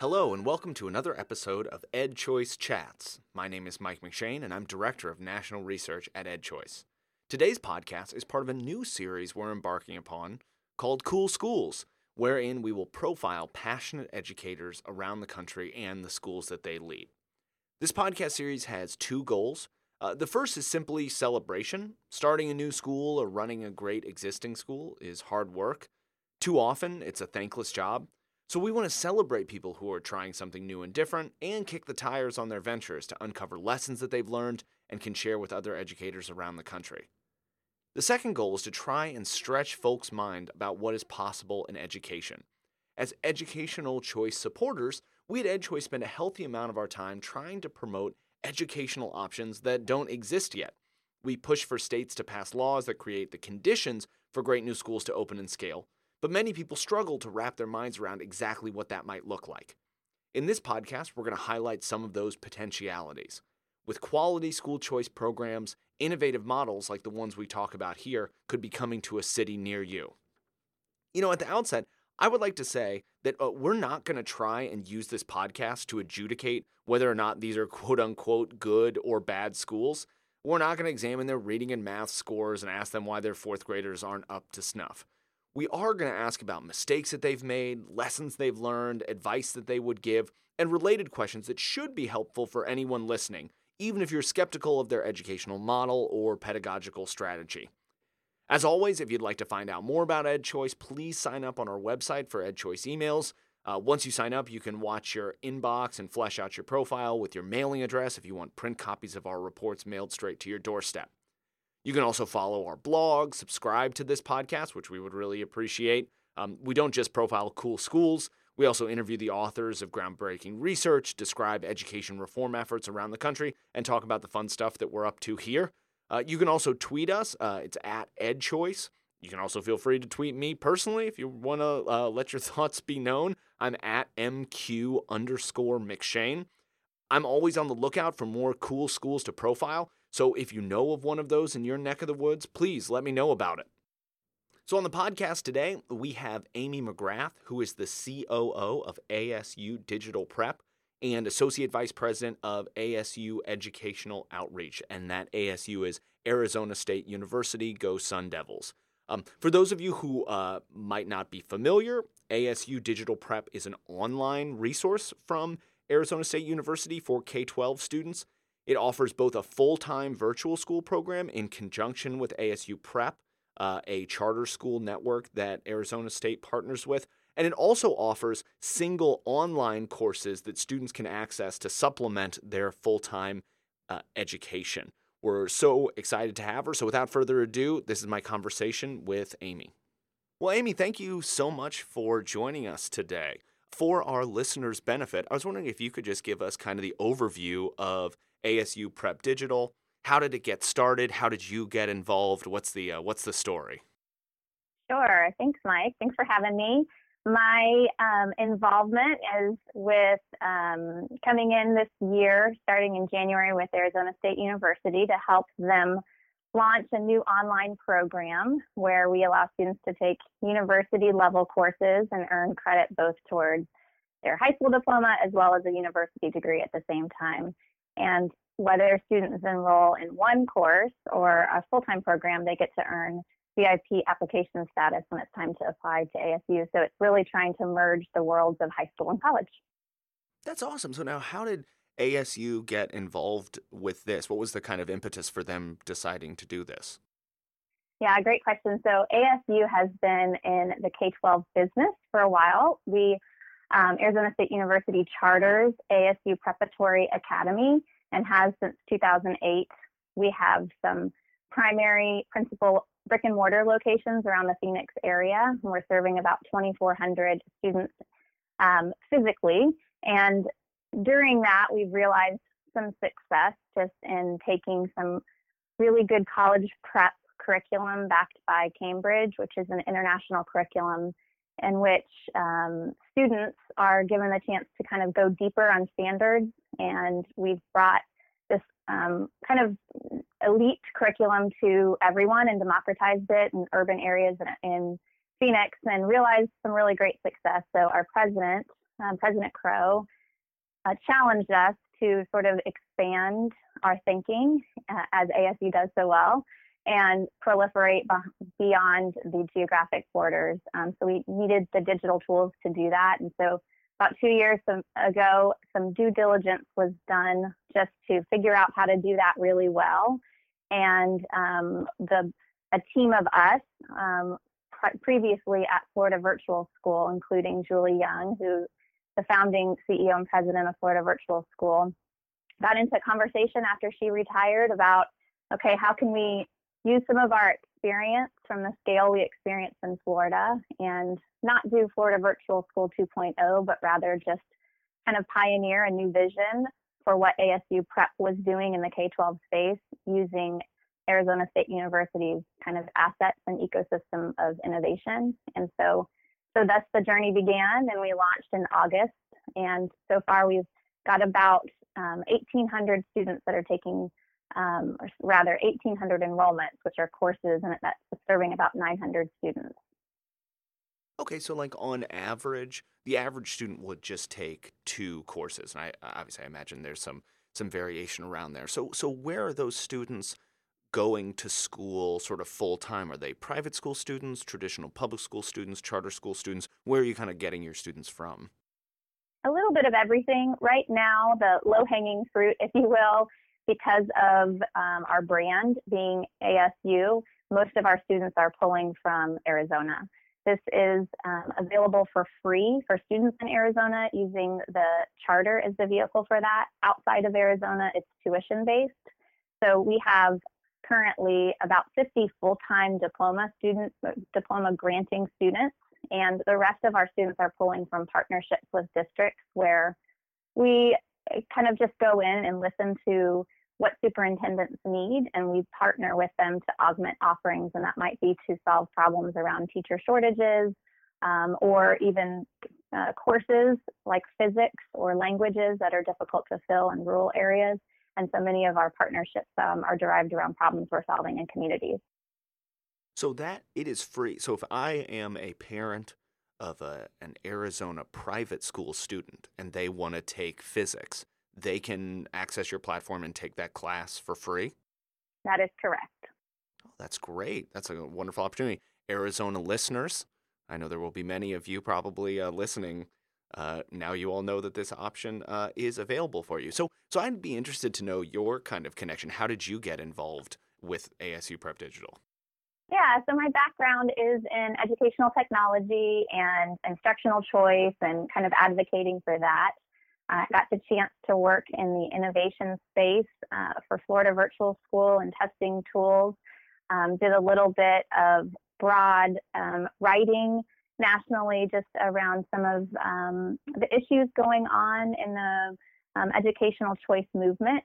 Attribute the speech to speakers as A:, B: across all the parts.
A: Hello, and welcome to another episode of EdChoice Chats. My name is Mike McShane, and I'm Director of National Research at EdChoice. Today's podcast is part of a new series we're embarking upon called Cool Schools, wherein we will profile passionate educators around the country and the schools that they lead. This podcast series has two goals. Uh, the first is simply celebration. Starting a new school or running a great existing school is hard work. Too often, it's a thankless job. So we want to celebrate people who are trying something new and different and kick the tires on their ventures to uncover lessons that they've learned and can share with other educators around the country. The second goal is to try and stretch folks' mind about what is possible in education. As educational choice supporters, we at EdChoice spend a healthy amount of our time trying to promote educational options that don't exist yet. We push for states to pass laws that create the conditions for great new schools to open and scale, but many people struggle to wrap their minds around exactly what that might look like. In this podcast, we're going to highlight some of those potentialities. With quality school choice programs, innovative models like the ones we talk about here could be coming to a city near you. You know, at the outset, I would like to say that uh, we're not going to try and use this podcast to adjudicate whether or not these are quote unquote good or bad schools. We're not going to examine their reading and math scores and ask them why their fourth graders aren't up to snuff we are going to ask about mistakes that they've made, lessons they've learned, advice that they would give, and related questions that should be helpful for anyone listening, even if you're skeptical of their educational model or pedagogical strategy. As always, if you'd like to find out more about EdChoice, please sign up on our website for EdChoice emails. Uh, once you sign up, you can watch your inbox and flesh out your profile with your mailing address if you want print copies of our reports mailed straight to your doorstep. You can also follow our blog, subscribe to this podcast, which we would really appreciate. Um, we don't just profile cool schools, we also interview the authors of groundbreaking research, describe education reform efforts around the country, and talk about the fun stuff that we're up to here. Uh, you can also tweet us. Uh, it's at EdChoice. You can also feel free to tweet me personally if you want to uh, let your thoughts be known. I'm at MQ underscore McShane. I'm always on the lookout for more cool schools to profile. So if you know of one of those in your neck of the woods, please let me know about it. So on the podcast today, we have Amy McGrath, who is the COO of ASU Digital Prep and Associate Vice President of ASU Educational Outreach. And that ASU is Arizona State University. Go Sun Devils. Um, for those of you who uh, might not be familiar, ASU Digital Prep is an online resource from Arizona State University for K 12 students. It offers both a full time virtual school program in conjunction with ASU Prep, uh, a charter school network that Arizona State partners with. And it also offers single online courses that students can access to supplement their full time uh, education. We're so excited to have her. So, without further ado, this is my conversation with Amy. Well, Amy, thank you so much for joining us today. For our listeners' benefit, I was wondering if you could just give us kind of the overview of ASU Prep Digital. How did it get started? How did you get involved? What's the uh, what's the story?
B: Sure. Thanks, Mike. Thanks for having me. My um, involvement is with um, coming in this year, starting in January with Arizona State University to help them launch a new online program where we allow students to take university level courses and earn credit both towards their high school diploma as well as a university degree at the same time. And whether students enroll in one course or a full time program, they get to earn VIP application status when it's time to apply to ASU. So it's really trying to merge the worlds of high school and college.
A: That's awesome. So now, how did ASU get involved with this? What was the kind of impetus for them deciding to do this?
B: Yeah, great question. So ASU has been in the K 12 business for a while. We um, Arizona State University charters ASU Preparatory Academy and has since 2008. We have some primary principal brick and mortar locations around the Phoenix area. We're serving about 2,400 students um, physically. And during that, we've realized some success just in taking some really good college prep curriculum backed by Cambridge, which is an international curriculum in which um, students are given the chance to kind of go deeper on standards. And we've brought this um, kind of elite curriculum to everyone and democratized it in urban areas in, in Phoenix and realized some really great success. So our president, um, President Crow uh, challenged us to sort of expand our thinking uh, as ASU does so well and proliferate beyond the geographic borders. Um, so we needed the digital tools to do that. And so about two years ago, some due diligence was done just to figure out how to do that really well. And um, the a team of us um, pre- previously at Florida Virtual School, including Julie Young, who the founding CEO and president of Florida Virtual School, got into conversation after she retired about okay, how can we use some of our experience from the scale we experienced in Florida and not do Florida Virtual School 2.0, but rather just kind of pioneer a new vision for what ASU Prep was doing in the K 12 space using Arizona State University's kind of assets and ecosystem of innovation. And so, so thus the journey began and we launched in August. And so far we've got about um, 1,800 students that are taking um, or rather 1,800 enrollments, which are courses, and that's serving about 900 students.
A: Okay, so like on average, the average student would just take two courses, and I obviously I imagine there's some some variation around there. So so where are those students going to school sort of full time? Are they private school students, traditional public school students, charter school students? Where are you kind of getting your students from?
B: A little bit of everything. Right now, the low hanging fruit, if you will, because of um, our brand being ASU, most of our students are pulling from Arizona. This is um, available for free for students in Arizona using the charter as the vehicle for that. Outside of Arizona, it's tuition based. So we have currently about 50 full-time diploma students, diploma granting students, and the rest of our students are pulling from partnerships with districts where we kind of just go in and listen to what superintendents need and we partner with them to augment offerings and that might be to solve problems around teacher shortages um, or even uh, courses like physics or languages that are difficult to fill in rural areas. And so many of our partnerships um, are derived around problems we're solving in communities.
A: So that it is free. So if i am a parent of a, an arizona private school student and they want to take physics they can access your platform and take that class for free?
B: That is correct.
A: Oh, that's great. That's a wonderful opportunity. Arizona listeners, I know there will be many of you probably uh, listening. Uh, now you all know that this option uh, is available for you. So, so I'd be interested to know your kind of connection. How did you get involved with ASU Prep Digital?
B: Yeah, so my background is in educational technology and instructional choice and kind of advocating for that. I got the chance to work in the innovation space uh, for Florida Virtual School and testing tools. Um, did a little bit of broad um, writing nationally just around some of um, the issues going on in the um, educational choice movement.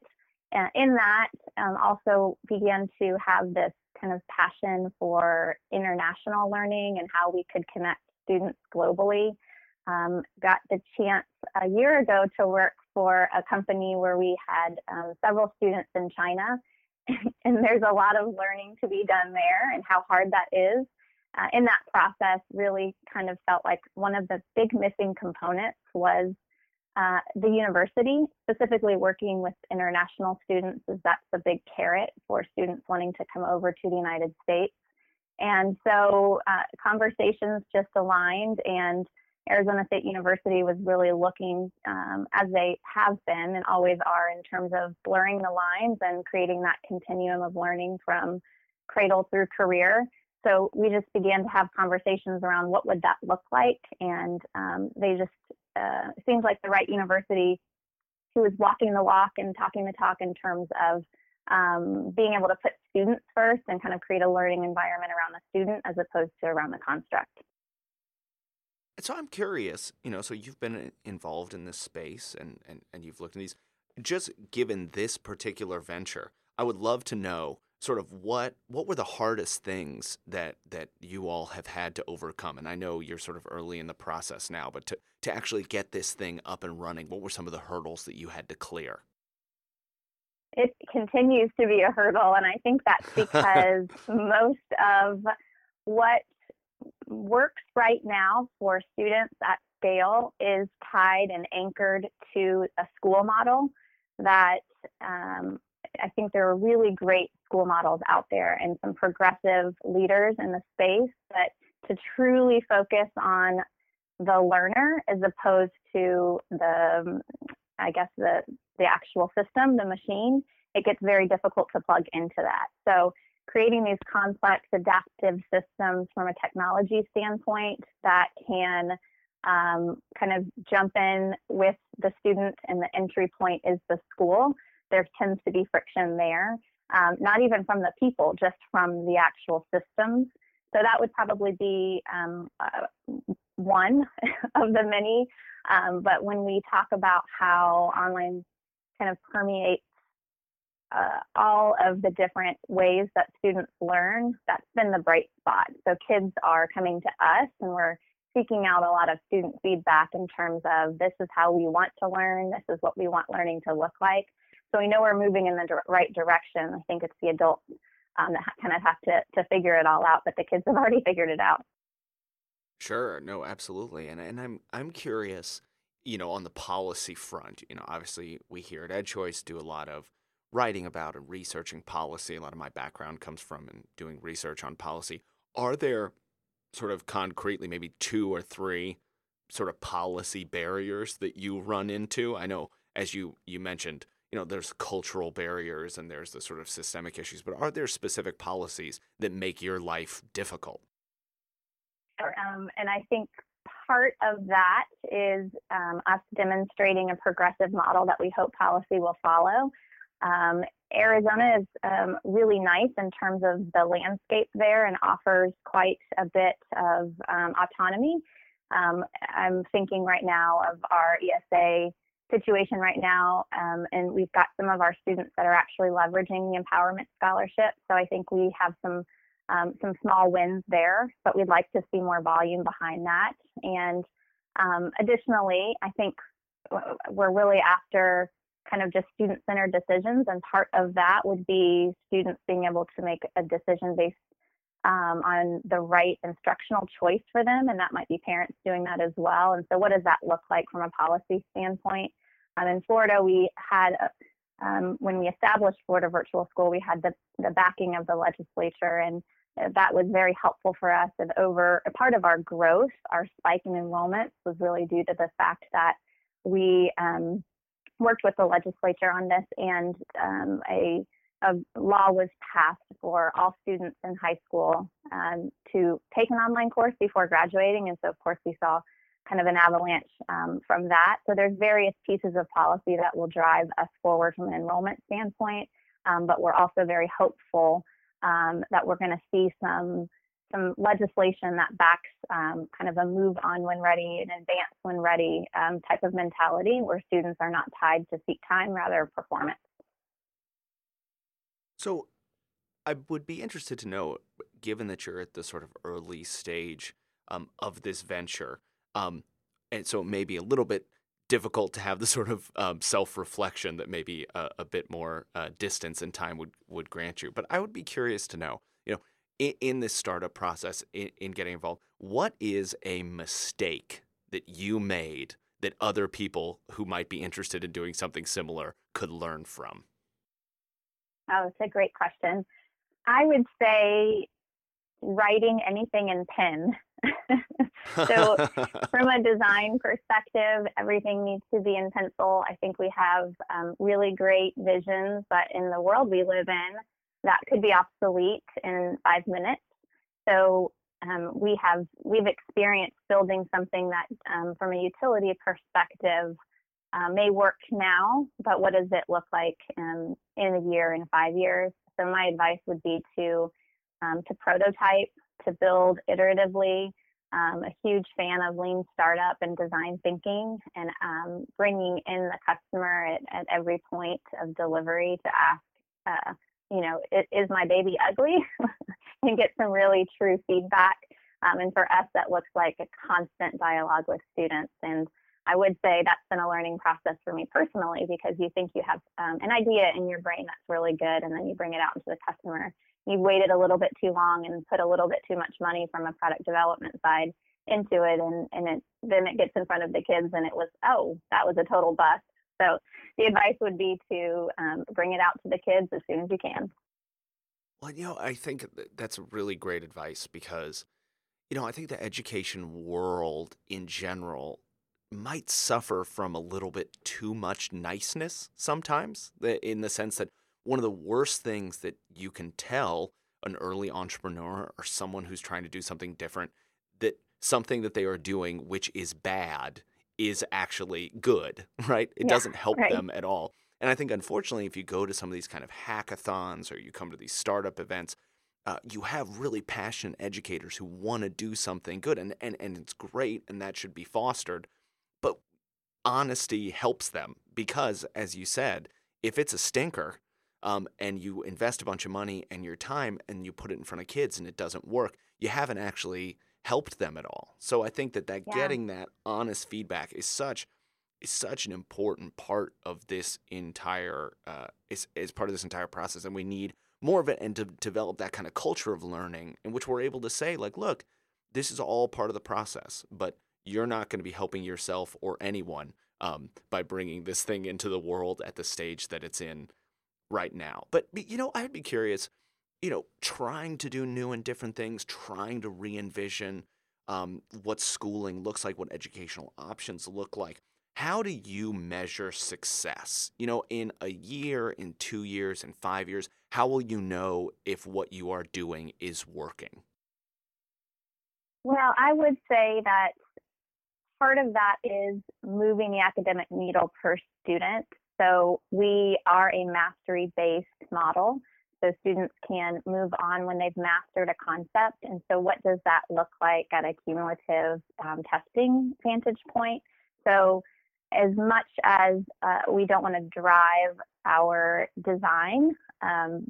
B: Uh, in that, um, also began to have this kind of passion for international learning and how we could connect students globally um, got the chance a year ago to work for a company where we had um, several students in China. and there's a lot of learning to be done there and how hard that is. Uh, in that process, really kind of felt like one of the big missing components was uh, the university, specifically working with international students, is that's the big carrot for students wanting to come over to the United States. And so uh, conversations just aligned and Arizona State University was really looking, um, as they have been and always are, in terms of blurring the lines and creating that continuum of learning from cradle through career. So we just began to have conversations around what would that look like, and um, they just uh, seemed like the right university who was walking the walk and talking the talk in terms of um, being able to put students first and kind of create a learning environment around the student as opposed to around the construct.
A: So I'm curious, you know, so you've been uh, involved in this space and, and, and you've looked at these. Just given this particular venture, I would love to know sort of what what were the hardest things that that you all have had to overcome and i know you're sort of early in the process now but to to actually get this thing up and running what were some of the hurdles that you had to clear
B: it continues to be a hurdle and i think that's because most of what works right now for students at scale is tied and anchored to a school model that um, I think there are really great school models out there and some progressive leaders in the space but to truly focus on the learner as opposed to the I guess the the actual system, the machine, it gets very difficult to plug into that. So creating these complex adaptive systems from a technology standpoint that can um, kind of jump in with the student and the entry point is the school. There tends to be friction there, um, not even from the people, just from the actual systems. So that would probably be um, uh, one of the many. Um, but when we talk about how online kind of permeates uh, all of the different ways that students learn, that's been the bright spot. So kids are coming to us and we're seeking out a lot of student feedback in terms of this is how we want to learn, this is what we want learning to look like. So we know we're moving in the right direction. I think it's the adults um, that kind of have to, to figure it all out, but the kids have already figured it out.
A: Sure, no, absolutely. And and I'm I'm curious, you know, on the policy front, you know, obviously we here at EdChoice do a lot of writing about and researching policy. A lot of my background comes from in doing research on policy. Are there sort of concretely maybe two or three sort of policy barriers that you run into? I know as you you mentioned, you know, there's cultural barriers and there's the sort of systemic issues, but are there specific policies that make your life difficult?
B: Um, and I think part of that is um, us demonstrating a progressive model that we hope policy will follow. Um, Arizona is um, really nice in terms of the landscape there and offers quite a bit of um, autonomy. Um, I'm thinking right now of our ESA situation right now, um, and we've got some of our students that are actually leveraging the empowerment scholarship. So I think we have some um, some small wins there, but we'd like to see more volume behind that. And additionally, I think we're really after kind of just student centered decisions. And part of that would be students being able to make a decision based um, on the right instructional choice for them. And that might be parents doing that as well. And so, what does that look like from a policy standpoint? Um, in Florida, we had, um, when we established Florida Virtual School, we had the, the backing of the legislature. And that was very helpful for us. And over a part of our growth, our spike in enrollments was really due to the fact that we um, worked with the legislature on this, and um, a, a, law was passed for all students in high school um, to take an online course before graduating. And so, of course, we saw kind of an avalanche um, from that. So there's various pieces of policy that will drive us forward from an enrollment standpoint, um, but we're also very hopeful um, that we're going to see some some legislation that backs um, kind of a move on when ready and advance when ready um, type of mentality where students are not tied to seat time, rather performance.
A: So I would be interested to know, given that you're at the sort of early stage um, of this venture, um, and so it may be a little bit difficult to have the sort of um, self-reflection that maybe a, a bit more uh, distance and time would, would grant you. But I would be curious to know, in, in this startup process, in, in getting involved, what is a mistake that you made that other people who might be interested in doing something similar could learn from?
B: Oh, it's a great question. I would say writing anything in pen. so, from a design perspective, everything needs to be in pencil. I think we have um, really great visions, but in the world we live in, that could be obsolete in five minutes. So um, we have we've experienced building something that, um, from a utility perspective, uh, may work now, but what does it look like um, in a year, in five years? So my advice would be to um, to prototype, to build iteratively. Um, a huge fan of lean startup and design thinking, and um, bringing in the customer at, at every point of delivery to ask uh, you know, is my baby ugly? and get some really true feedback. Um, and for us, that looks like a constant dialogue with students. And I would say that's been a learning process for me personally because you think you have um, an idea in your brain that's really good, and then you bring it out into the customer. You've waited a little bit too long and put a little bit too much money from a product development side. into it and, and it, then it gets in front of the kids and it was, oh, that was a total bust. So the advice would be to um, bring it out to the kids as soon as you can.
A: Well, you know, I think that's really great advice because, you know, I think the education world in general might suffer from a little bit too much niceness sometimes, in the sense that one of the worst things that you can tell an early entrepreneur or someone who's trying to do something different that something that they are doing which is bad is actually good, right? It yeah, doesn't help right. them at all. And I think, unfortunately, if you go to some of these kind of hackathons or you come to these startup events, uh, you have really passionate educators who want to do something good, and, and, and it's great, and that should be fostered. But honesty helps them because, as you said, if it's a stinker um, and you invest a bunch of money and your time and you put it in front of kids and it doesn't work, you haven't actually helped them at all. So I think that that yeah. getting that honest feedback is such is such an important part of this entire uh, is is part of this entire process, and we need more of it and to develop that kind of culture of learning in which we're able to say like, look, this is all part of the process, but you're not going to be helping yourself or anyone um, by bringing this thing into the world at the stage that it's in right now. But you know, I'd be curious you know, trying to do new and different things, trying to re envision um, what schooling looks like, what educational options look like. How do you measure success? You know, in a year, in two years, in five years, how will you know if what you are doing is working?
B: Well, I would say that part of that is moving the academic needle per student. So we are a mastery based model so students can move on when they've mastered a concept. And so, what does that look like at a cumulative um, testing vantage point? So, as much as uh, we don't want to drive our design um,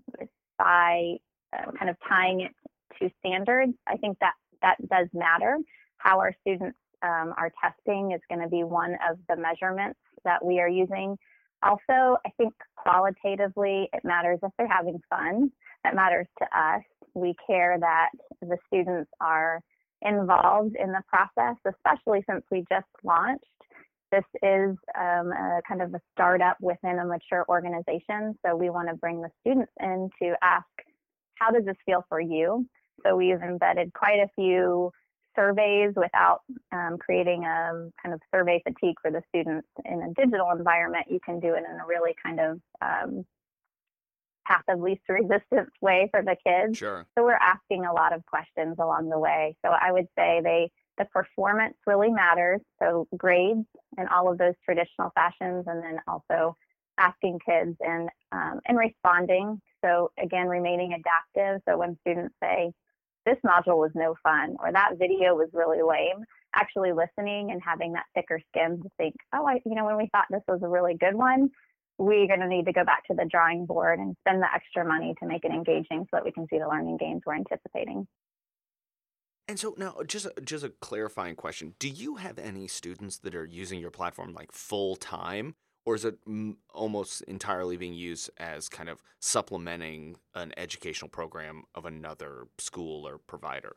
B: by uh, kind of tying it to standards, I think that that does matter. How our students um, are testing is going to be one of the measurements that we are using also, I think qualitatively, it matters if they're having fun. That matters to us. We care that the students are involved in the process, especially since we just launched. This is um, a kind of a startup within a mature organization. So we want to bring the students in to ask, how does this feel for you? So we've embedded quite a few surveys without um, creating a kind of survey fatigue for the students in a digital environment. You can do it in a really kind of um, path of least resistance way for the kids.
A: Sure.
B: So we're asking a lot of questions along the way. So I would say they the performance really matters. So grades and all of those traditional fashions, and then also asking kids and um, and responding. So again, remaining adaptive. So when students say, this module was no fun or that video was really lame. Actually listening and having that thicker skin to think oh i you know when we thought this was a really good one we're going to need to go back to the drawing board and spend the extra money to make it engaging so that we can see the learning gains we're anticipating.
A: And so now just just a clarifying question. Do you have any students that are using your platform like full time or is it almost entirely being used as kind of supplementing an educational program of another school or provider?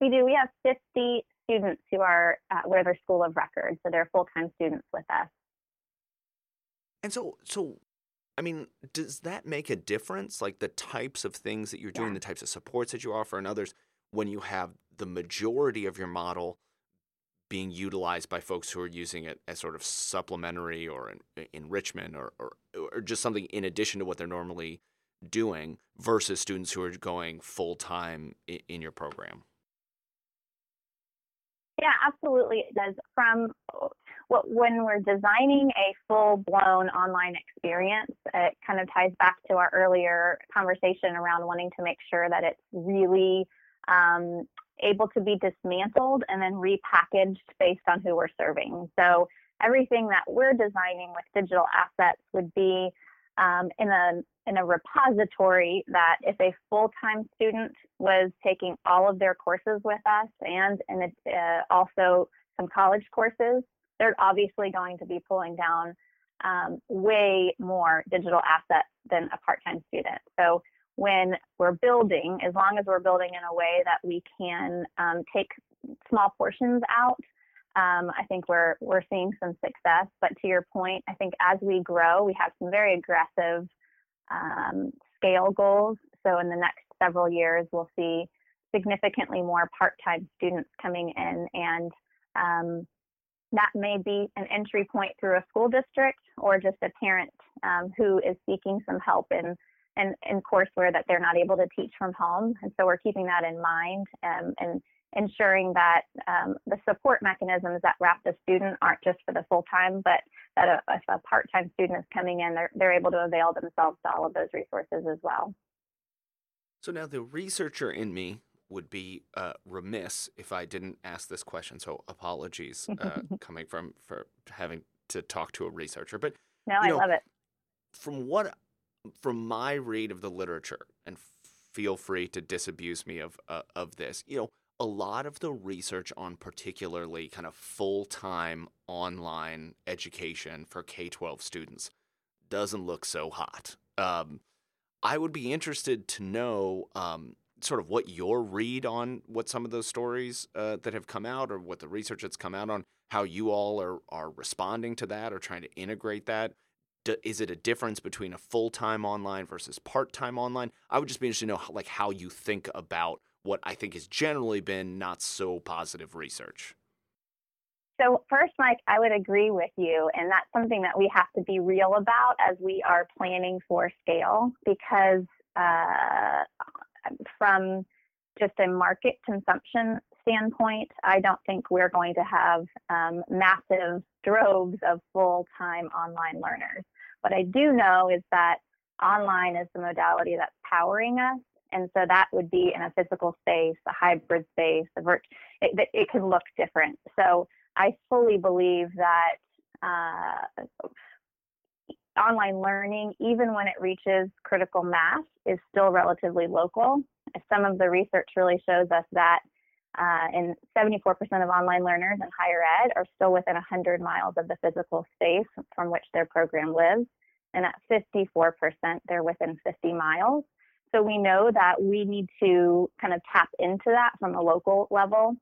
B: We do. We have 50 students who are uh, we're their school of record, so they're full time students with us.
A: And so, so I mean, does that make a difference? Like the types of things that you're doing, yeah. the types of supports that you offer, and others, when you have the majority of your model being utilized by folks who are using it as sort of supplementary or en- enrichment or, or, or just something in addition to what they're normally doing versus students who are going full time in, in your program?
B: Yeah, absolutely. It does. From what when we're designing a full blown online experience, it kind of ties back to our earlier conversation around wanting to make sure that it's really um, able to be dismantled and then repackaged based on who we're serving. So everything that we're designing with digital assets would be um, in a in a repository that if a full-time student was taking all of their courses with us and and uh, also some college courses, they're obviously going to be pulling down um, way more digital assets than a part-time student. So when we're building, as long as we're building in a way that we can um, take small portions out, um, I think we're we're seeing some success. But to your point, I think as we grow, we have some very aggressive um, scale goals. So in the next several years, we'll see significantly more part-time students coming in, and um, that may be an entry point through a school district or just a parent um, who is seeking some help in in, in courseware that they're not able to teach from home. And so we're keeping that in mind um, and ensuring that um, the support mechanisms that wrap the student aren't just for the full time, but that a, if a part time student is coming in, they're, they're able to avail themselves to all of those resources as well.
A: So now the researcher in me would be uh, remiss if I didn't ask this question. So apologies uh, coming from for having to talk to a researcher. But
B: no, I
A: know,
B: love it.
A: From what from my read of the literature, and feel free to disabuse me of uh, of this. You know, a lot of the research on particularly kind of full time online education for K twelve students doesn't look so hot. Um, I would be interested to know um, sort of what your read on what some of those stories uh, that have come out, or what the research that's come out on, how you all are are responding to that, or trying to integrate that is it a difference between a full-time online versus part-time online? I would just be interested to know how, like how you think about what i think has generally been not so positive research.
B: So first mike i would agree with you and that's something that we have to be real about as we are planning for scale because uh, from just a market consumption standpoint, I don't think we're going to have um, massive droves of full time online learners. What I do know is that online is the modality that's powering us. And so that would be in a physical space, a hybrid space, a virt- it, it can look different. So I fully believe that uh, online learning, even when it reaches critical mass, is still relatively local. Some of the research really shows us that uh, and 74% of online learners in higher ed are still within 100 miles of the physical space from which their program lives. And at 54%, they're within 50 miles. So we know that we need to kind of tap into that from a local level.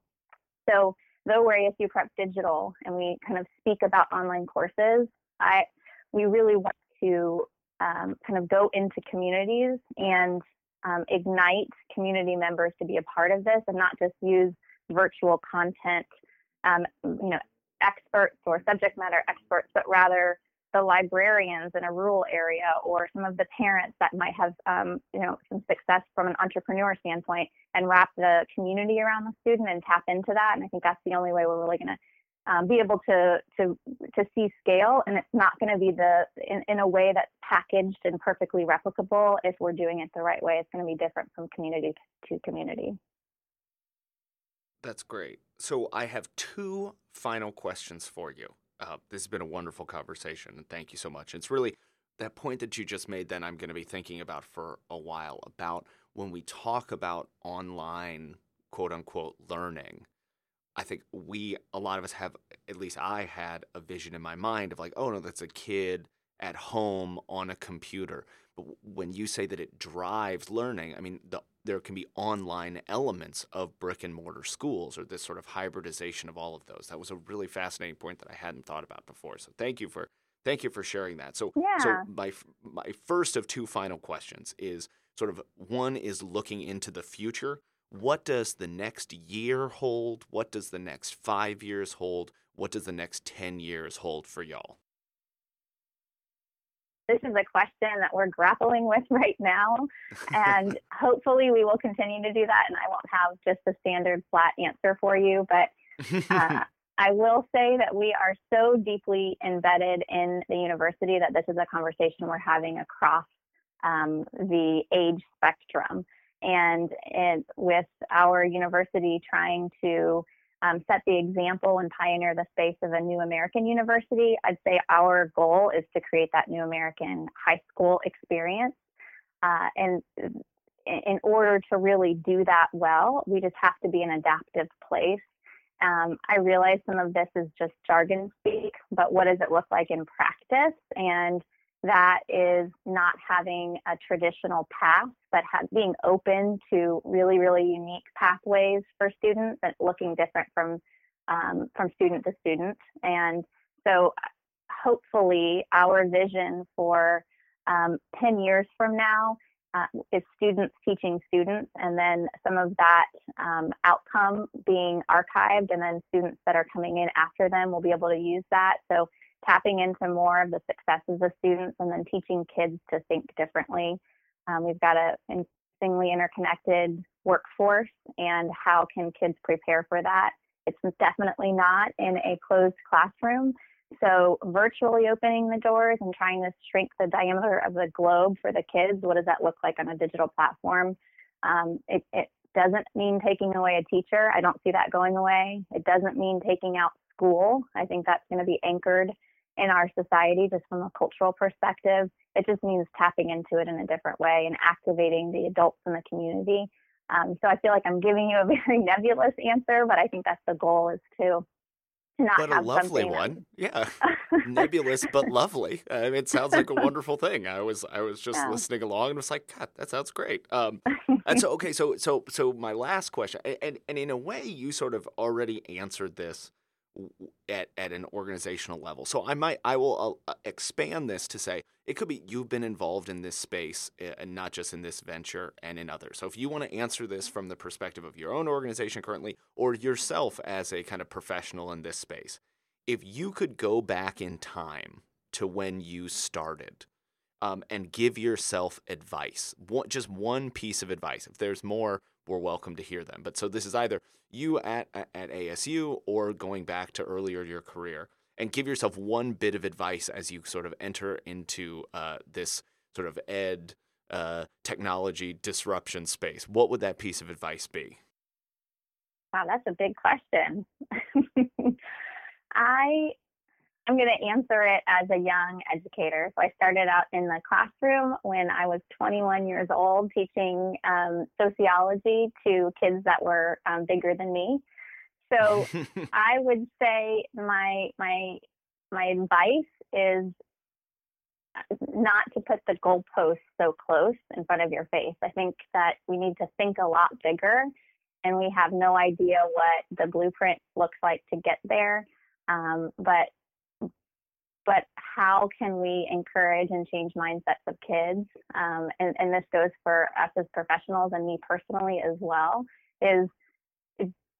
B: So though we're ASU Prep Digital and we kind of speak about online courses, I we really want to um, kind of go into communities and um, ignite community members to be a part of this and not just use virtual content, um, you know, experts or subject matter experts, but rather the librarians in a rural area or some of the parents that might have, um, you know, some success from an entrepreneur standpoint and wrap the community around the student and tap into that. And I think that's the only way we're really going to um, be able to to to see scale, and it's not going to be the in, in a way that's packaged and perfectly replicable. If we're doing it the right way, it's going to be different from community to community.
A: That's great. So I have two final questions for you. Uh, this has been a wonderful conversation, and thank you so much. It's really that point that you just made. Then I'm going to be thinking about for a while about when we talk about online quote unquote learning I think we, a lot of us have, at least I had a vision in my mind of like, oh no, that's a kid at home on a computer. But when you say that it drives learning, I mean, the, there can be online elements of brick and mortar schools or this sort of hybridization of all of those. That was a really fascinating point that I hadn't thought about before. So thank you for thank you for sharing that. So
B: yeah.
A: so my my first of two final questions is sort of one is looking into the future what does the next year hold? What does the next five years hold? What does the next 10 years hold for y'all?
B: This is a question that we're grappling with right now. And hopefully we will continue to do that. And I won't have just a standard flat answer for you. But uh, I will say that we are so deeply embedded in the university that this is a conversation we're having across um, the age spectrum and, and with our university trying to um, set the example and pioneer the space of a new American university, I'd say our goal is to create that new American high school experience. Uh, and in order to really do that well, we just have to be an adaptive place. Um, I realize some of this is just jargon speak, but what does it look like in practice? And that is not having a traditional path, but ha- being open to really, really unique pathways for students and looking different from um, from student to student. And so, hopefully, our vision for um, 10 years from now uh, is students teaching students, and then some of that um, outcome being archived, and then students that are coming in after them will be able to use that. So tapping into more of the successes of students and then teaching kids to think differently. Um, we've got a increasingly interconnected workforce, and how can kids prepare for that? It's definitely not in a closed classroom. So, virtually opening the doors and trying to shrink the diameter of the globe for the kids, what does that look like on a digital platform? Um, it, it doesn't mean taking away a teacher. I don't see that going away. It doesn't mean taking out school. I think that's going to be anchored in our society just from a cultural perspective. It just means tapping into it in a different way and activating the adults in the community. Um, so I feel like I'm giving you a very nebulous answer, but I think that's the goal is to not
A: but
B: a
A: lovely one. Yeah, nebulous but lovely. I mean, it sounds like a wonderful thing. I was I was just yeah. listening along and was like, God, that sounds great. Um, and so okay, so so so my last question, and and in a way, you sort of already answered this at, at an organizational level. So I might I will uh, expand this to say it could be you've been involved in this space and not just in this venture and in others. So if you want to answer this from the perspective of your own organization currently or yourself as a kind of professional in this space, if you could go back in time to when you started um, and give yourself advice, one, just one piece of advice. If there's more, we're welcome to hear them. But so this is either you at, at ASU or going back to earlier your career and give yourself one bit of advice as you sort of enter into uh, this sort of ed uh, technology disruption space. What would that piece of advice be?
B: Wow, that's a big question. I I'm going to answer it as a young educator. So I started out in the classroom when I was 21 years old, teaching um, sociology to kids that were um, bigger than me. So I would say my my my advice is not to put the goalposts so close in front of your face. I think that we need to think a lot bigger, and we have no idea what the blueprint looks like to get there. Um, but but how can we encourage and change mindsets of kids? Um, and, and this goes for us as professionals and me personally as well. Is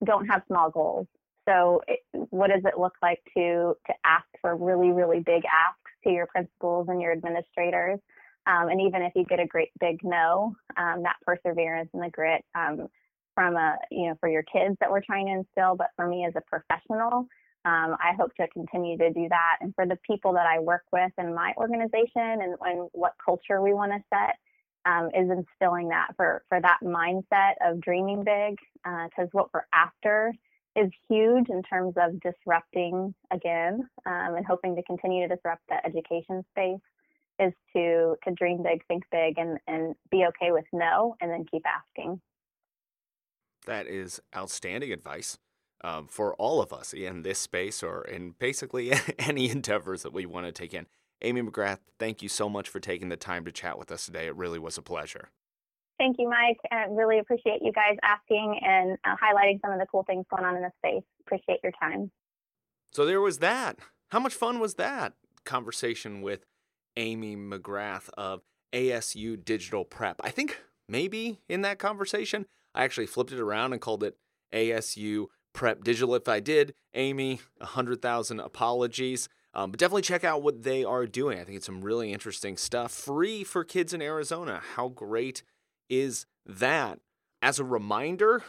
B: don't have small goals. So, it, what does it look like to to ask for really, really big asks to your principals and your administrators? Um, and even if you get a great big no, um, that perseverance and the grit um, from a you know for your kids that we're trying to instill, but for me as a professional, um, I hope to continue to do that. And for the people that I work with in my organization and, and what culture we want to set um, is instilling that for, for that mindset of dreaming big, because uh, what we're after is huge in terms of disrupting again um, and hoping to continue to disrupt the education space is to to dream big, think big, and and be okay with no, and then keep asking.
A: That is outstanding advice um, for all of us in this space or in basically any endeavors that we want to take in. Amy McGrath, thank you so much for taking the time to chat with us today. It really was a pleasure.
B: Thank you, Mike. I really appreciate you guys asking and uh, highlighting some of the cool things going on in the space. Appreciate your time.
A: So there was that. How much fun was that conversation with Amy McGrath of ASU Digital Prep? I think maybe in that conversation, I actually flipped it around and called it ASU prep digital. If I did, Amy, 100,000 apologies. Um, but definitely check out what they are doing. I think it's some really interesting stuff. Free for kids in Arizona. How great is that? As a reminder,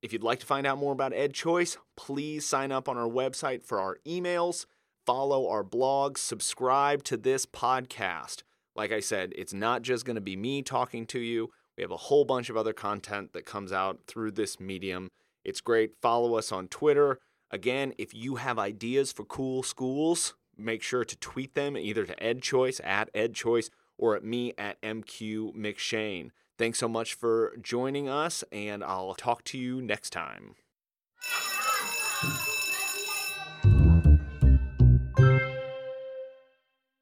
A: if you'd like to find out more about EdChoice, please sign up on our website for our emails, follow our blogs, subscribe to this podcast. Like I said, it's not just going to be me talking to you. We have a whole bunch of other content that comes out through this medium. It's great. Follow us on Twitter. Again, if you have ideas for cool schools, make sure to tweet them either to EdChoice at EdChoice or at me at MQ McShane. Thanks so much for joining us, and I'll talk to you next time.